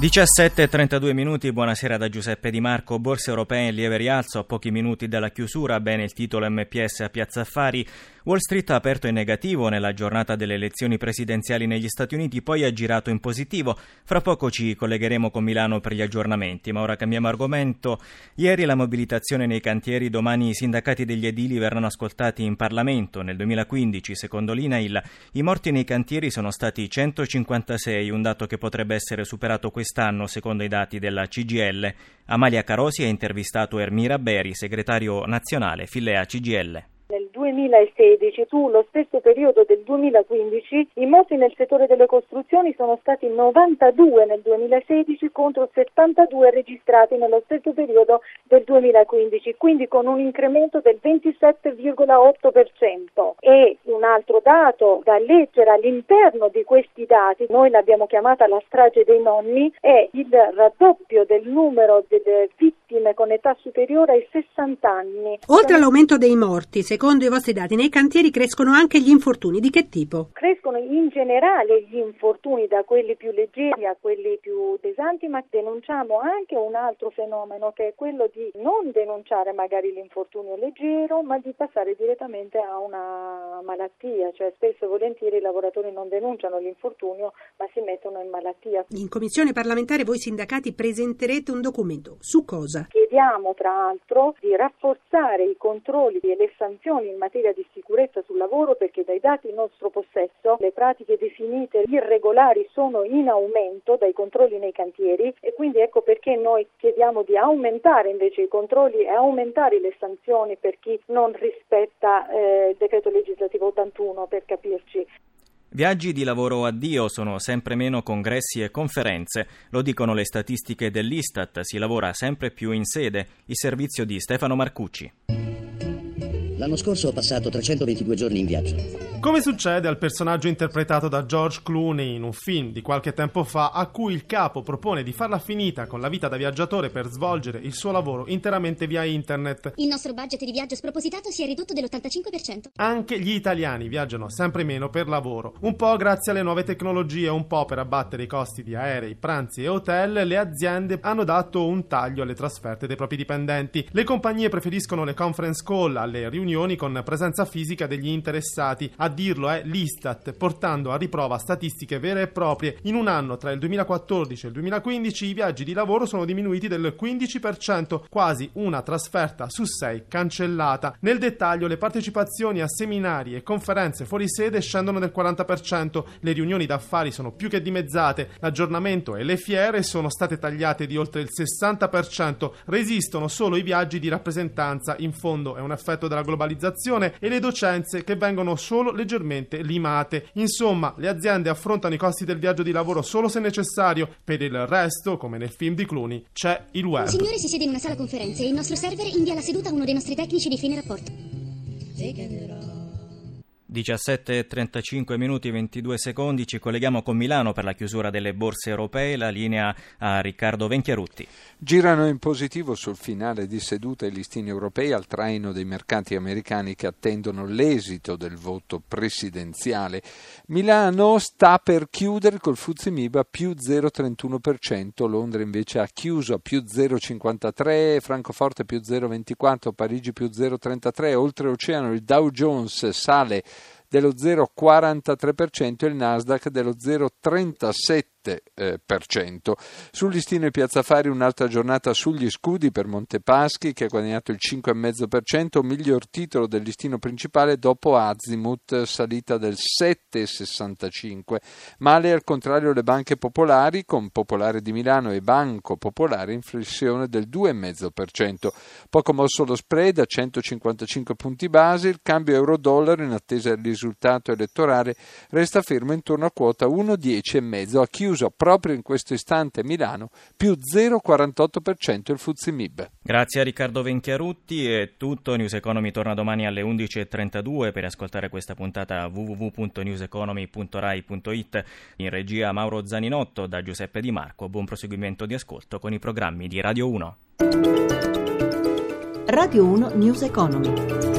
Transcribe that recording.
17.32 minuti, buonasera da Giuseppe Di Marco. Borse europee in lieve rialzo a pochi minuti dalla chiusura, bene il titolo MPS a Piazza Affari. Wall Street ha aperto in negativo nella giornata delle elezioni presidenziali negli Stati Uniti, poi ha girato in positivo. Fra poco ci collegheremo con Milano per gli aggiornamenti, ma ora cambiamo argomento. Ieri la mobilitazione nei cantieri, domani i sindacati degli edili verranno ascoltati in Parlamento. Nel 2015, secondo l'INAIL, i morti nei cantieri sono stati 156, un dato che potrebbe essere superato quest'anno quest'anno, secondo i dati della CGL. Amalia Carosi ha intervistato Ermira Beri, segretario nazionale Filea CGL. 2016 sullo stesso periodo del 2015 i morti nel settore delle costruzioni sono stati 92 nel 2016 contro 72 registrati nello stesso periodo del 2015, quindi con un incremento del 27,8%. E un altro dato da leggere all'interno di questi dati, noi l'abbiamo chiamata la strage dei nonni, è il raddoppio del numero delle vittime con età superiore ai 60 anni. Oltre all'aumento dei morti, secondo i vostri dati, nei cantieri crescono anche gli infortuni. Di che tipo? Crescono in generale gli infortuni da quelli più leggeri a quelli più pesanti, ma denunciamo anche un altro fenomeno che è quello di non denunciare magari l'infortunio leggero, ma di passare direttamente a una malattia, cioè spesso e volentieri i lavoratori non denunciano l'infortunio, ma si mettono in malattia. In commissione parlamentare voi sindacati presenterete un documento su cosa? Chiediamo tra l'altro di rafforzare i controlli e le sanzioni in materia di sicurezza sul lavoro perché dai dati in nostro possesso le pratiche definite irregolari sono in aumento dai controlli nei cantieri e quindi ecco perché noi chiediamo di aumentare invece i controlli e aumentare le sanzioni per chi non rispetta eh, il decreto legislativo 81 per capirci. Viaggi di lavoro a Dio sono sempre meno congressi e conferenze, lo dicono le statistiche dell'Istat, si lavora sempre più in sede, il servizio di Stefano Marcucci. L'anno scorso ho passato 322 giorni in viaggio. Come succede al personaggio interpretato da George Clooney in un film di qualche tempo fa a cui il capo propone di farla finita con la vita da viaggiatore per svolgere il suo lavoro interamente via internet. Il nostro budget di viaggio spropositato si è ridotto dell'85%. Anche gli italiani viaggiano sempre meno per lavoro, un po' grazie alle nuove tecnologie, un po' per abbattere i costi di aerei, pranzi e hotel, le aziende hanno dato un taglio alle trasferte dei propri dipendenti. Le compagnie preferiscono le conference call alle riunioni con presenza fisica degli interessati. A dirlo è l'Istat, portando a riprova statistiche vere e proprie. In un anno tra il 2014 e il 2015 i viaggi di lavoro sono diminuiti del 15%, quasi una trasferta su sei cancellata. Nel dettaglio le partecipazioni a seminari e conferenze fuori sede scendono del 40%, le riunioni d'affari sono più che dimezzate, l'aggiornamento e le fiere sono state tagliate di oltre il 60%, resistono solo i viaggi di rappresentanza, in fondo è un effetto della globalizzazione e le docenze che vengono solo leggermente limate. Insomma, le aziende affrontano i costi del viaggio di lavoro solo se necessario, per il resto, come nel film di Clooney, c'è il web. Un signore si siede in una sala conferenze e il nostro server invia la seduta a uno dei nostri tecnici di fine rapporto. 17.35 minuti e 22 secondi, ci colleghiamo con Milano per la chiusura delle borse europee, la linea a Riccardo Venchiarutti. Girano in positivo sul finale di seduta i listini europei al traino dei mercati americani che attendono l'esito del voto presidenziale. Milano sta per chiudere col Fuzzi Miba più 0,31%, Londra invece ha chiuso a più 0,53%, Francoforte più 0,24%, Parigi più 0,33%, oltreoceano il Dow Jones sale dello 0,43% e il Nasdaq dello 0,37%. 7%. Eh, Sul listino di Piazza Fari un'altra giornata sugli scudi per Montepaschi che ha guadagnato il 5,5%, miglior titolo del listino principale dopo Azimut, salita del 7,65%. Male al contrario le banche popolari con Popolare di Milano e Banco Popolare in flessione del 2,5%. Poco mosso lo spread a 155 punti base, il cambio euro-dollaro in attesa del risultato elettorale resta fermo intorno a quota 1,10,5 a chiuso chiuso proprio in questo istante Milano, più 0,48% il Fuzimib. Grazie a Riccardo Venchiarutti è tutto. News Economy torna domani alle 11.32 per ascoltare questa puntata www.newseconomy.rai.it. In regia Mauro Zaninotto da Giuseppe Di Marco. Buon proseguimento di ascolto con i programmi di Radio 1. Radio 1 News Economy.